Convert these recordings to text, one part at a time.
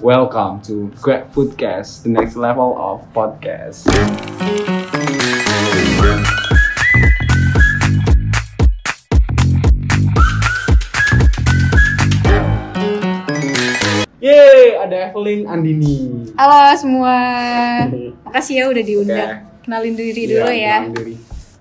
Welcome to Grab Foodcast, the next level of podcast. Yeay, ada Evelyn Andini. Halo semua, makasih ya udah diundang. Oke. Kenalin diri Iya, dulu ya. kenalin diri.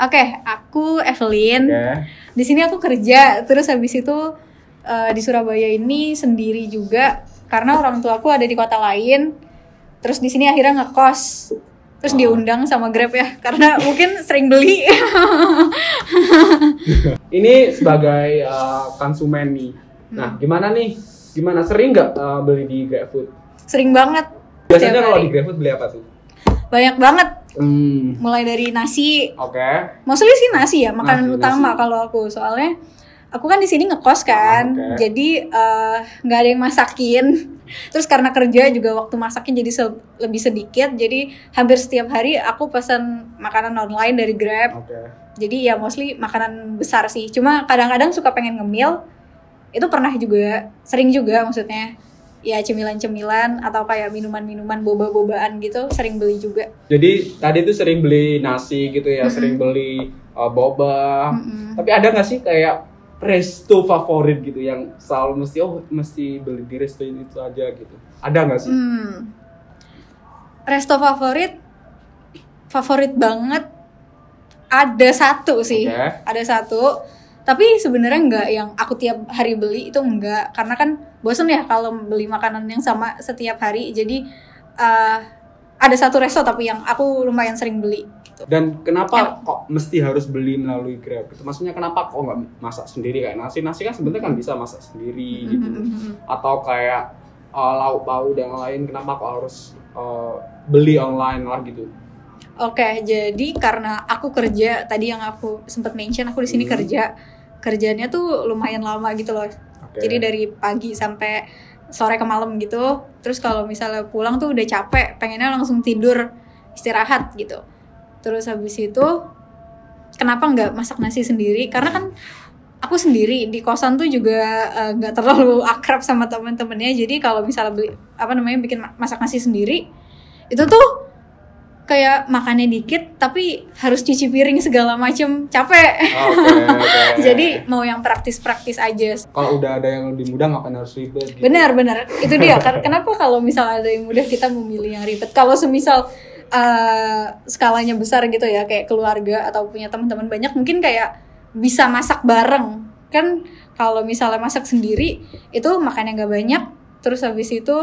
Oke, aku Evelyn. Oke. Di sini aku kerja, terus habis itu eh, di Surabaya ini sendiri juga karena orang tua aku ada di kota lain. Terus di sini akhirnya ngekos. Terus Oh. diundang sama Grab ya, karena mungkin sering beli. Ini sebagai uh, konsumen nih. Nah, gimana nih? Gimana sering nggak uh, beli di GrabFood? sering banget. Biasanya kalau di GrabFood beli apa tuh? Banyak banget. Hmm, Mulai dari nasi, oke. Mostly sih nasi ya, makanan Nasi, utama kalau aku. Soalnya aku kan di sini ngekos kan. Ah, oke. Jadi eh, nggak ada yang masakin. Terus karena kerja juga waktu masaknya jadi se- lebih sedikit. Jadi hampir setiap hari aku pesan makanan online dari Grab. Oke. Jadi ya mostly makanan besar sih. Cuma kadang-kadang suka pengen ngemil. Itu pernah juga, sering juga maksudnya. Ya cemilan-cemilan atau kayak minuman-minuman boba-bobaan gitu sering beli juga. Jadi tadi tuh sering beli nasi gitu ya, sering beli uh, boba. Mm-mm. Tapi ada nggak sih kayak resto favorit gitu yang selalu mesti oh mesti beli di resto ini itu aja gitu. Ada nggak sih? Hmm. Resto favorit favorit banget ada satu sih. Oke. Ada satu. Tapi sebenarnya nggak yang aku tiap hari beli itu enggak karena kan bosen ya kalau beli makanan yang sama setiap hari. Jadi eh, ada satu resto tapi yang aku lumayan sering beli gitu. Dan kenapa kok mesti harus beli melalui Grab? Itu maksudnya kenapa kok nggak masak sendiri kayak nasi? Nasi kan sebenarnya kan bisa masak sendiri gitu. Mhm. Atau kayak uh, lauk pauk dan lain kenapa kok harus uh, beli online lah gitu? Oke, jadi karena aku kerja tadi yang aku sempat mention aku di sini Hmm. kerja kerjanya tuh lumayan lama gitu loh. Oke. Jadi dari pagi sampai sore ke malam gitu. Terus kalau misalnya pulang tuh udah capek, pengennya langsung tidur, istirahat gitu. Terus habis itu kenapa nggak masak nasi sendiri? Karena kan aku sendiri di kosan tuh juga eh, nggak terlalu akrab sama temen-temennya. Jadi kalau misalnya beli apa namanya bikin ma- masak nasi sendiri, itu tuh kayak makannya dikit tapi harus cuci piring segala macem capek. Oke, oke. Jadi mau yang praktis-praktis aja. kalau udah ada yang lebih mudah ngapain harus ribet gitu. Benar, benar. Itu dia. Kenapa kalau misalnya ada yang mudah kita memilih yang ribet? Kalau semisal uh, skalanya besar gitu ya, kayak keluarga atau punya teman-teman banyak, mungkin kayak bisa masak bareng. Kan kalau misalnya masak sendiri, itu makannya nggak banyak. Terus habis itu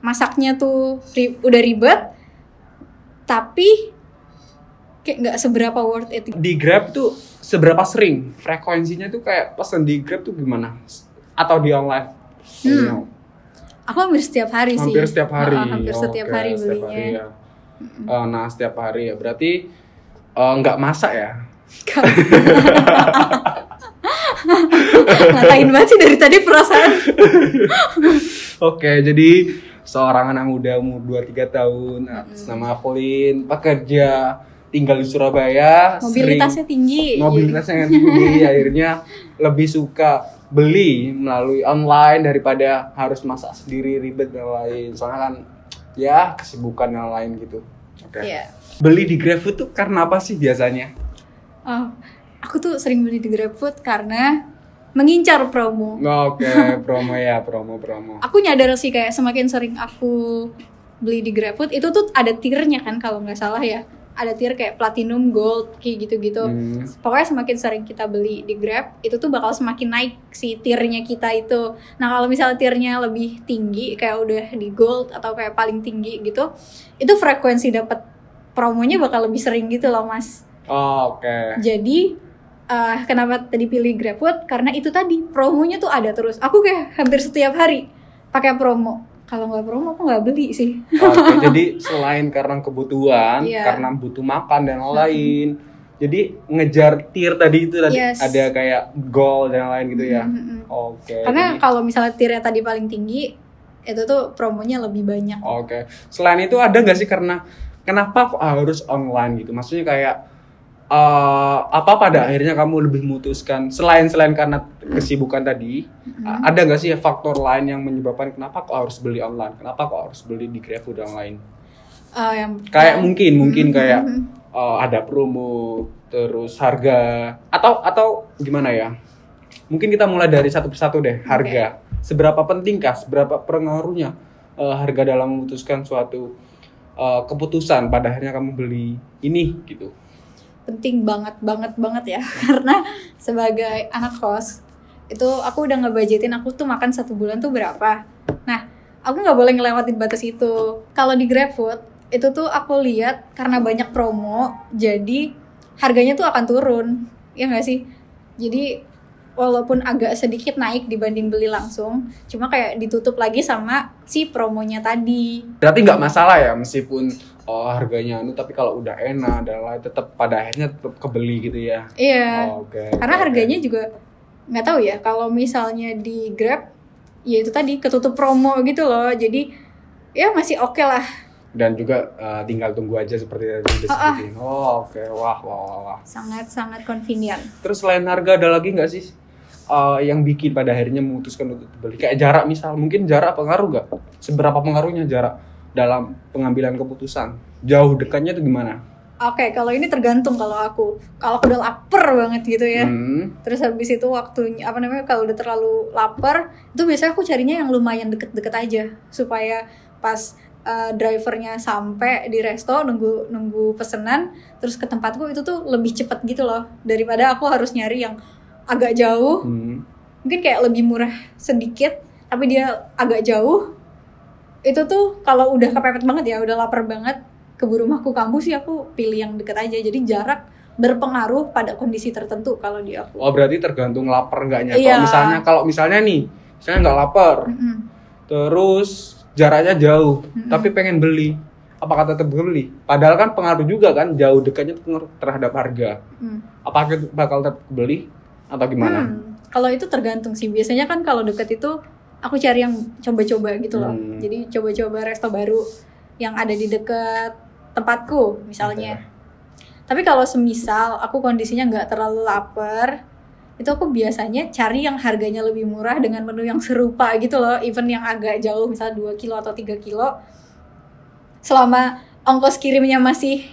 masaknya tuh ri- udah ribet, tapi kayak nggak seberapa worth it. Di Grab tuh seberapa sering frekuensinya tuh kayak pesan di Grab tuh gimana? Atau di online? Hmm. Aku hampir setiap hari sih. Hampir setiap hari. Heeh, hampir setiap Oke, hari setiap belinya. hari ya. Eh, nah, setiap hari ya. Berarti eh, nggak masak ya? Ngatain banget sih dari tadi perasaan. Oke, jadi seorang anak muda umur 23 tahun atas nama Pauline, pekerja tinggal di Surabaya, Mobilitasnya tinggi. mobilitasnya tinggi, akhirnya lebih suka beli melalui online daripada harus masak sendiri ribet dan lain. Soalnya kan ya kesibukan yang lain gitu. Oke. Iya. Beli di GrabFood tuh karena apa sih biasanya? Oh, aku tuh sering beli di GrabFood karena mengincar promo. Oke, promo ya, promo-promo. Aku nyadar sih kayak semakin sering aku beli di GrabFood itu tuh ada tiernya kan kalau nggak salah ya. Ada tier kayak platinum, gold, kayak gitu-gitu. Hmm. Pokoknya semakin sering kita beli di Grab, itu tuh bakal semakin naik si tiernya kita itu. Nah kalau misalnya tiernya lebih tinggi, kayak udah di gold atau kayak paling tinggi gitu, itu frekuensi dapat promonya bakal lebih sering gitu loh mas. Oh, Oke. Jadi eh, kenapa tadi pilih GrabFood? Karena itu tadi promonya tuh ada terus. Aku kayak hampir setiap hari pakai promo. Kalau nggak promo aku nggak beli sih. Oke, jadi selain karena kebutuhan, Iya. karena butuh makan dan lain, jadi ngejar tier tadi itu tadi Yes. ada kayak goal dan lain gitu ya. Mm-mm. Oke. Karena jadi- kalau misalnya tiernya tadi paling tinggi, itu tuh promonya lebih banyak. Oke. Selain itu ada nggak sih karena kenapa kok harus online gitu? Maksudnya kayak eh, apa pada akhirnya kamu lebih memutuskan selain selain karena kesibukan tadi a- ada nggak sih faktor lain yang menyebabkan kenapa kok harus beli online? Kenapa kok harus beli di GrabFood online Eh, yang kayak mungkin mungkin Mhm, kayak eh, ada promo terus harga atau atau gimana ya? Mungkin kita mulai dari satu persatu deh harga. Seberapa pentingkah seberapa pengaruhnya eh, harga dalam memutuskan suatu eh, keputusan pada akhirnya kamu beli ini gitu penting banget banget banget ya. Karena sebagai anak kos itu aku udah ngebudgetin aku tuh makan satu bulan tuh berapa. Nah aku nggak boleh ngelewatin batas itu. Kalau di GrabFood itu tuh aku lihat karena banyak promo jadi harganya tuh akan turun. Ya nggak sih? Jadi walaupun agak sedikit naik dibanding beli langsung cuma kayak ditutup lagi sama si promonya tadi. Berarti nggak masalah ya meskipun oh, harganya anu tapi kalau udah enak dan lain tetap pada akhirnya tetap kebeli gitu ya iya Oh, oke karena oke, harganya juga nggak tahu ya kalau misalnya di Grab ya itu tadi ketutup promo gitu loh jadi ya masih oke lah dan juga eh, tinggal tunggu aja seperti Ah, ah. sebutin. Oh, oke. Wah, wah, wah, wah. sangat sangat convenient Terus selain harga ada lagi nggak sih eh, yang bikin pada akhirnya memutuskan untuk beli? Kayak jarak misal, mungkin jarak pengaruh nggak? Seberapa pengaruhnya jarak dalam pengambilan keputusan? Jauh dekatnya itu gimana? oke kalau ini tergantung kalau aku kalau aku udah lapar banget gitu ya Hmm. terus habis itu waktunya apa namanya kalau udah terlalu lapar itu biasanya aku carinya yang lumayan deket-deket aja supaya pas uh, drivernya sampai di resto nunggu nunggu pesenan terus ke tempatku itu tuh lebih cepet gitu loh daripada aku harus nyari yang agak jauh Hmm. mungkin kayak lebih murah sedikit tapi dia agak jauh itu tuh kalau udah kepepet banget ya udah lapar banget keburu rumahku kampus sih aku pilih yang deket aja jadi jarak berpengaruh pada kondisi tertentu kalau di aku Oh, berarti tergantung lapar enggaknya. Iya. Kalau misalnya kalau misalnya nih, misalnya nggak lapar, Mm-mm. terus jaraknya jauh, Mm-mm. tapi pengen beli, apakah tetap beli? Padahal kan pengaruh juga kan, jauh dekatnya terhadap harga. Mm. Apakah bakal tetap beli atau gimana? Hmm, Kalau itu tergantung sih. Biasanya kan kalau deket itu aku cari yang coba-coba gitu loh. Hmm. Jadi coba-coba resto baru yang ada di deket tempatku misalnya. Tapi kalau semisal aku kondisinya nggak terlalu lapar, itu aku biasanya cari yang harganya lebih murah dengan menu yang serupa gitu loh. Even yang agak jauh, misalnya 2 kilo atau 3 kilo. Selama ongkos kirimnya masih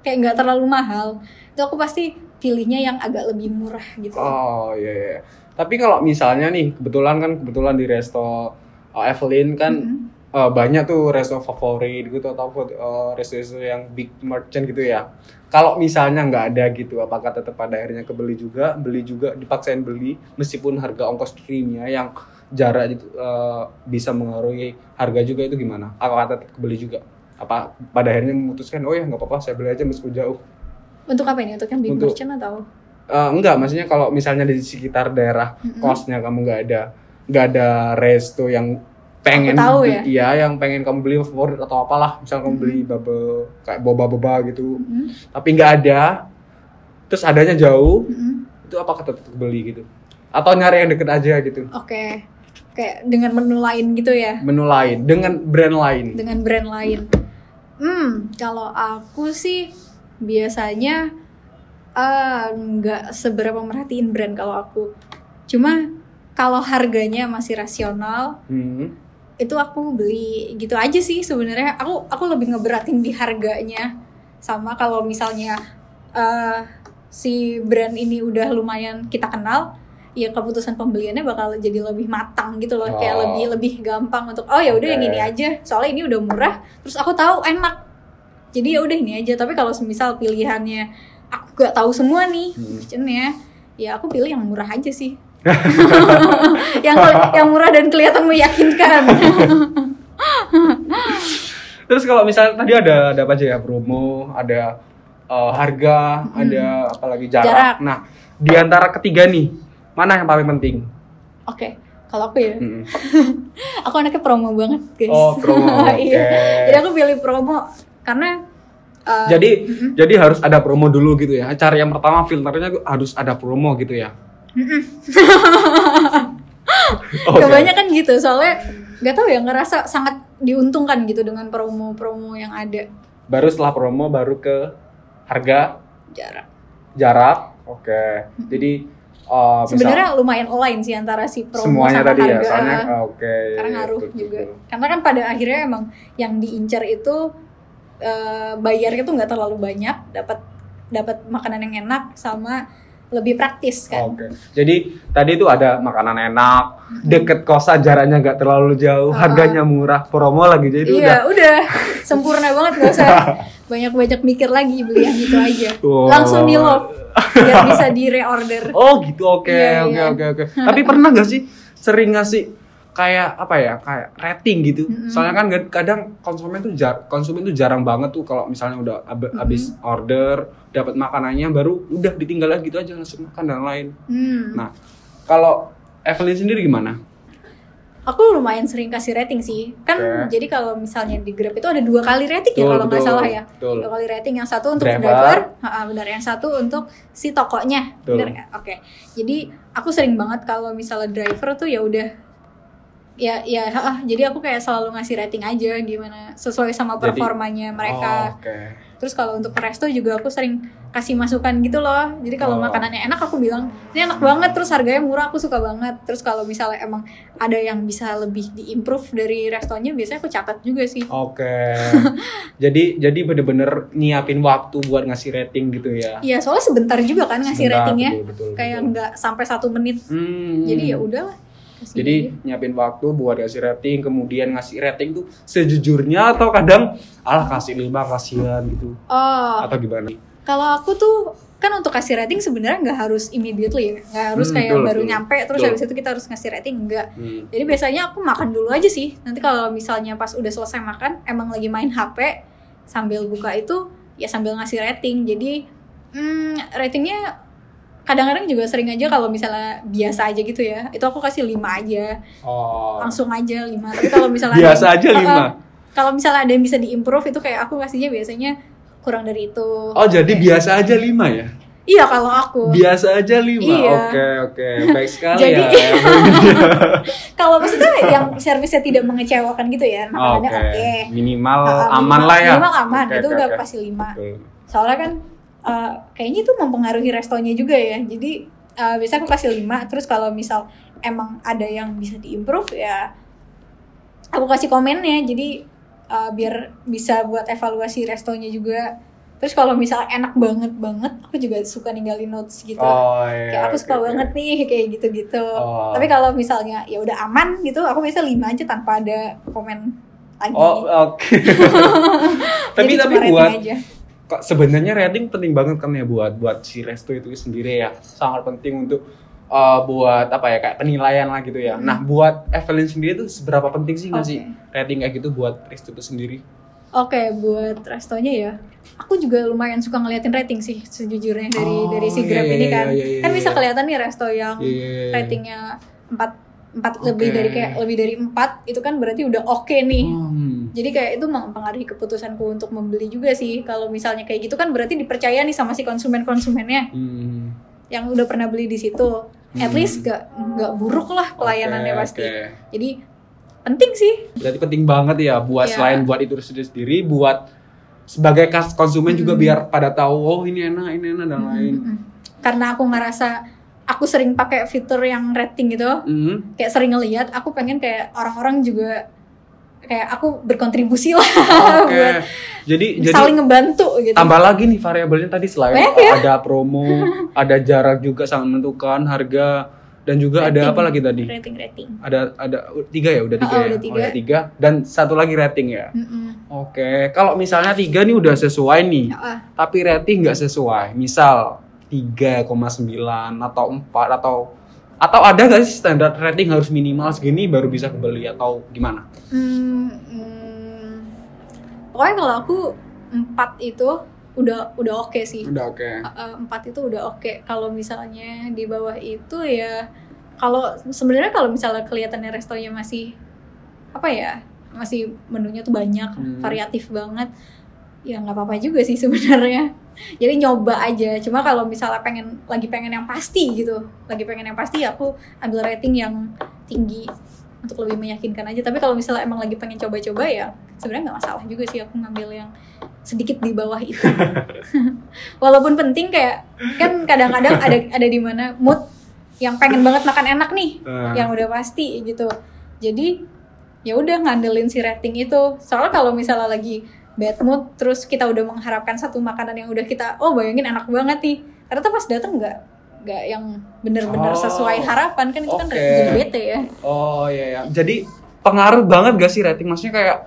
kayak nggak terlalu mahal, itu aku pasti pilihnya yang agak lebih murah gitu. Oh iya iya. Tapi kalau misalnya nih, kebetulan kan kebetulan di resto uh, Evelyn kan Mhm. uh, banyak tuh resto favorit gitu atau uh, resto-resto yang big merchant gitu ya. Kalau misalnya nggak ada gitu, apakah tetap pada akhirnya kebeli juga, beli juga, dipaksain beli meskipun harga ongkos kirimnya yang jarak itu uh, bisa mengaruhi harga juga itu gimana? Apakah tetap kebeli juga? Apa pada akhirnya memutuskan oh ya nggak apa-apa saya beli aja meskipun jauh? Untuk apa ini? Untuk yang big Untuk- merchant atau? Eh, enggak, maksudnya kalau misalnya di sekitar daerah Mm-mm. kosnya kamu nggak ada nggak ada resto yang pengen Aku tahu beli- ya. iya yang pengen kamu beli favorit atau apalah misal kamu beli bubble kayak boba boba gitu Mhm. tapi nggak ada terus adanya jauh Mhm. itu apakah tetap beli gitu atau nyari yang deket aja gitu Oke. Kayak dengan menu lain gitu ya. menu lain dengan brand lain Dengan brand lain. Hmm, kalau aku sih biasanya nggak seberapa merhatiin brand kalau aku. Cuma kalau harganya masih rasional, Hmm. itu aku beli gitu aja sih sebenarnya aku aku lebih ngeberatin di harganya sama kalau misalnya eh, si brand ini udah lumayan kita kenal ya keputusan pembeliannya bakal jadi lebih matang gitu loh kayak Oh. lebih lebih gampang untuk oh ya udah yang Oke. ini aja soalnya ini udah murah terus aku tahu enak jadi ya udah ini aja tapi kalau semisal pilihannya gak tahu semua nih Hmm. optionnya ya aku pilih yang murah aja sih yang yang murah dan kelihatan meyakinkan terus kalau misalnya tadi ada ada apa aja ya promo ada eh, harga ada apalagi jarak. Jarak. nah di antara ketiga nih mana yang paling penting oke kalau aku ya Mm-mm. aku anaknya promo banget guys Oh, promo, iya oke. jadi aku pilih promo karena uh, jadi jadi harus ada promo dulu gitu ya. Cara yang pertama filternya harus ada promo gitu ya. Oke. kebanyakan gitu soalnya nggak tahu ya ngerasa sangat diuntungkan gitu dengan promo-promo yang ada. Baru setelah promo baru ke harga jarak. jarak oke. Jadi uh, sebenarnya lumayan online sih antara si promo semuanya sama tadi ya harga. soalnya oh, oke karena ngaruh betul, juga. Betul. karena kan pada akhirnya emang yang diincar itu eh, bayarnya tuh nggak terlalu banyak dapat dapat makanan yang enak sama lebih praktis kan Oke, jadi tadi itu ada makanan enak, deket kosan jaraknya nggak terlalu jauh, Ah. harganya murah, promo lagi jadi udah. iya udah sempurna banget gak usah banyak banyak mikir lagi beli yang itu aja Wow. langsung di love biar bisa di reorder Oh gitu, oke, Iya, oke, iya. oke, oke. Tapi pernah nggak sih sering ngasih kayak apa ya, kayak rating gitu? Soalnya kan kadang konsumen tuh jar, konsumen tuh jarang banget tuh kalau misalnya udah ab- habis order, dapat makanannya, baru udah ditinggal lagi gitu aja langsung makan dan lain. hmm. Nah, kalau Evelyn sendiri gimana? aku lumayan sering kasih rating sih kan Oke. jadi kalau misalnya di Grab itu ada dua kali rating ya Betul, kalau nggak salah ya betul. dua kali rating yang satu untuk Driver. driver, benar yang satu untuk si tokonya benar oke jadi aku sering banget kalau misalnya driver tuh ya udah ya ya ha-ha, jadi aku kayak selalu ngasih rating aja gimana sesuai sama Jadi- performanya mereka Oh, oke. terus kalau untuk resto juga aku sering kasih masukan gitu loh jadi kalau Oh. makanannya enak aku bilang ini enak banget terus harganya murah aku suka banget terus kalau misalnya emang ada yang bisa lebih diimprove dari restonya biasanya aku catat juga sih Oke. jadi jadi bener-bener nyiapin waktu buat ngasih rating gitu ya. Iya soalnya sebentar juga kan ngasih Sebentar, ratingnya betul, betul, kayak nggak sampai satu menit Hmm. jadi ya udahlah Jadi nyiapin waktu buat ngasih rating, kemudian ngasih rating tuh sejujurnya atau kadang alah kasih lima kasihan gitu. oh Atau gimana? kalau aku tuh kan untuk kasih rating sebenarnya nggak harus immediately ya nggak harus Hmm, kayak betul, baru betul. nyampe terus Betul. habis itu kita harus ngasih rating enggak Hmm. Jadi biasanya aku makan dulu aja sih. Nanti kalau misalnya pas udah selesai makan, emang lagi main HP sambil buka itu ya sambil ngasih rating. Jadi hmm, ratingnya kadang-kadang juga sering aja kalau misalnya biasa aja gitu ya. Itu aku kasih 5 aja. Oh. Langsung aja 5. Tapi kalau misalnya Biasa ada- aja lima. Kalau misalnya ada yang bisa diimprove itu kayak aku kasihnya biasanya kurang dari itu. Oh jadi Kayak- biasa aja lima ya? Iya kalau aku. Biasa aja lima. Iya. Oke oke baik sekali Jadi- ya. Kalau maksudnya yang servisnya tidak mengecewakan gitu ya. Oke. Makanannya oke. Minimal Uh, aman minimal- lah ya. Minimal aman, Oke, itu oke, udah oke. pasti 5. Betul. Soalnya kan uh, kayaknya itu mempengaruhi restonya juga ya. Jadi uh, biasanya aku kasih 5, terus kalau misal emang ada yang bisa diimprove ya aku kasih komennya. Jadi uh, biar bisa buat evaluasi restonya juga. Terus kalau misal enak banget banget, aku juga suka ninggalin notes gitu. Oh iya. kayak aku suka oke. banget nih kayak gitu-gitu. Oh. Tapi kalau misalnya ya udah aman gitu, aku biasa 5 aja tanpa ada komen lagi. Oh oke. tapi Jadi tapi rating buat aja. Kok sebenarnya rating penting banget kan ya buat buat si resto itu sendiri ya sangat penting untuk uh, buat apa ya kayak penilaian lah gitu ya. Nah buat Evelyn sendiri tuh seberapa penting sih nggak sih Oke. rating kayak gitu buat resto itu sendiri? Oke, buat restonya ya. Aku juga lumayan suka ngeliatin rating sih sejujurnya dari Oh, dari si iya, Grab iya, ini iya, kan. iya, iya, kan bisa iya. kelihatan nih resto yang iya. ratingnya 4 empat Oke. lebih dari kayak lebih dari 4 itu kan berarti udah oke nih. Hmm. Jadi kayak itu mempengaruhi keputusanku untuk membeli juga sih. Kalau misalnya kayak gitu kan berarti dipercaya nih sama si konsumen-konsumennya Hmm. yang udah pernah beli di situ. At Hmm. least gak nggak buruk lah pelayanannya Oke, pasti. oke. Jadi penting sih. Berarti penting banget ya buat Iya. selain buat itu sendiri buat sebagai kas- konsumen juga Mm-mm. biar pada tahu oh ini enak ini enak dan lain. Mm-mm. Karena aku ngerasa aku sering pakai fitur yang rating gitu. Hmm. Kayak sering ngeliat, aku pengen kayak orang-orang juga kayak aku berkontribusi lah Oke. buat Jadi jadi saling ngebantu gitu. tambah lagi nih variabelnya tadi selain Banyak ya? ada promo, ada jarak juga sangat menentukan harga dan juga ada Rating. apa lagi tadi? Rating-rating. Ada ada tiga ya udah tiga Oh, ya. udah tiga. Oh, ada tiga dan satu lagi rating ya. Mm-mm. Oke, kalau misalnya tiga nih udah sesuai nih, Ah, tapi rating nggak sesuai, misal 3,9 atau 4 atau atau ada nggak sih standar rating harus minimal segini baru bisa kebeli atau gimana? mm, mm. Pokoknya kalau aku empat itu udah udah oke sih. Udah oke. Uh, empat itu udah oke. Kalau misalnya di bawah itu ya kalau sebenarnya kalau misalnya kelihatannya restonya masih apa ya masih menunya tuh banyak Hmm. variatif banget ya nggak apa-apa juga sih sebenarnya jadi nyoba aja. Cuma kalau misalnya pengen lagi pengen yang pasti gitu lagi pengen yang pasti aku ambil rating yang tinggi untuk lebih meyakinkan aja. Tapi kalau misalnya emang lagi pengen coba-coba ya sebenarnya nggak masalah juga sih aku ngambil yang sedikit di bawah itu. Walaupun penting kayak kan kadang-kadang ada ada di mana mood yang pengen banget makan enak nih Hmm. yang udah pasti gitu. Jadi ya udah ngandelin si rating itu. Soalnya kalau misalnya lagi bad mood terus kita udah mengharapkan satu makanan yang udah kita oh bayangin enak banget nih ternyata pas datang nggak nggak yang bener-bener Oh, sesuai harapan kan itu kan oke. jadi bete ya Oh iya ya. Jadi pengaruh banget gak sih rating? Maksudnya kayak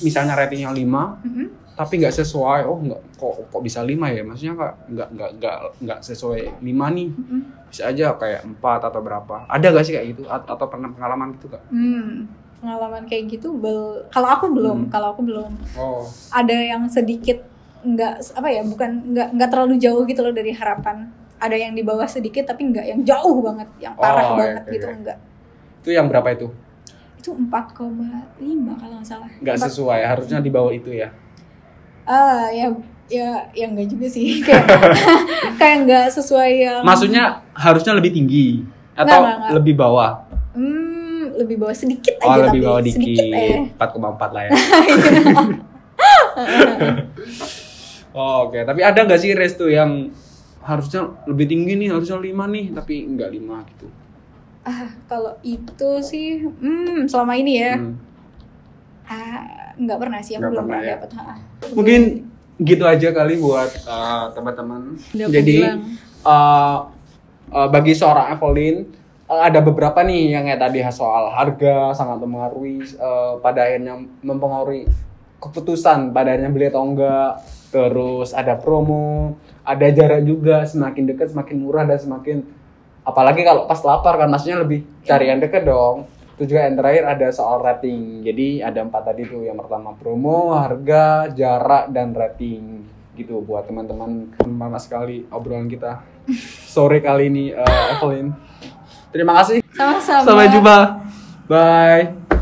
misalnya ratingnya 5 Mhm. tapi nggak sesuai. Oh nggak kok kok bisa 5 ya? Maksudnya kak nggak nggak nggak nggak sesuai 5 nih. Mhm. Bisa aja kayak 4 atau berapa. Ada gak sih kayak gitu? A- atau pernah pengalaman gitu kak? Hmm, pengalaman kayak gitu bel kalau aku belum Hmm. kalau aku belum Oh. ada yang sedikit nggak apa ya bukan nggak nggak terlalu jauh gitu loh dari harapan ada yang di bawah sedikit tapi nggak yang jauh banget yang parah Oh, banget oke, gitu oke. enggak Itu yang berapa itu? itu 4,5 kalau nggak salah Nggak sesuai. Harusnya di bawah itu ya. ah ya ya ya enggak juga sih kayak kayak nggak sesuai yang Maksudnya harusnya lebih tinggi atau Nggak, nggak, nggak. lebih bawah? Lebih bawah sedikit Oh aja lebih tapi bawah dikit. sedikit eh 4,4 lah ya. oh, Oke, tapi ada nggak sih tuh yang harusnya lebih tinggi nih, harusnya 5 nih, tapi nggak 5 gitu. ah kalau itu sih hmm selama ini ya Hmm. ah nggak pernah sih aku belum pernah pernah ya. dapet ha. Mungkin gitu aja kali buat uh, teman-teman. Jadi bilang. uh, uh, bagi seorang Evelyn ada beberapa nih yang kayak tadi soal harga sangat mempengaruhi uh, pada akhirnya mempengaruhi keputusan pada akhirnya beli atau enggak. Terus ada promo, ada jarak juga semakin dekat semakin murah dan semakin apalagi kalau pas lapar kan maksudnya lebih cari yang dekat dong. Itu juga yang terakhir ada soal rating. Jadi ada empat tadi tuh. Yang pertama promo, harga, jarak, dan rating. Gitu buat teman-teman. Panas sekali obrolan kita. Sore kali ini, uh, Evelyn. Terima kasih. sama-sama Sampai jumpa. Bye.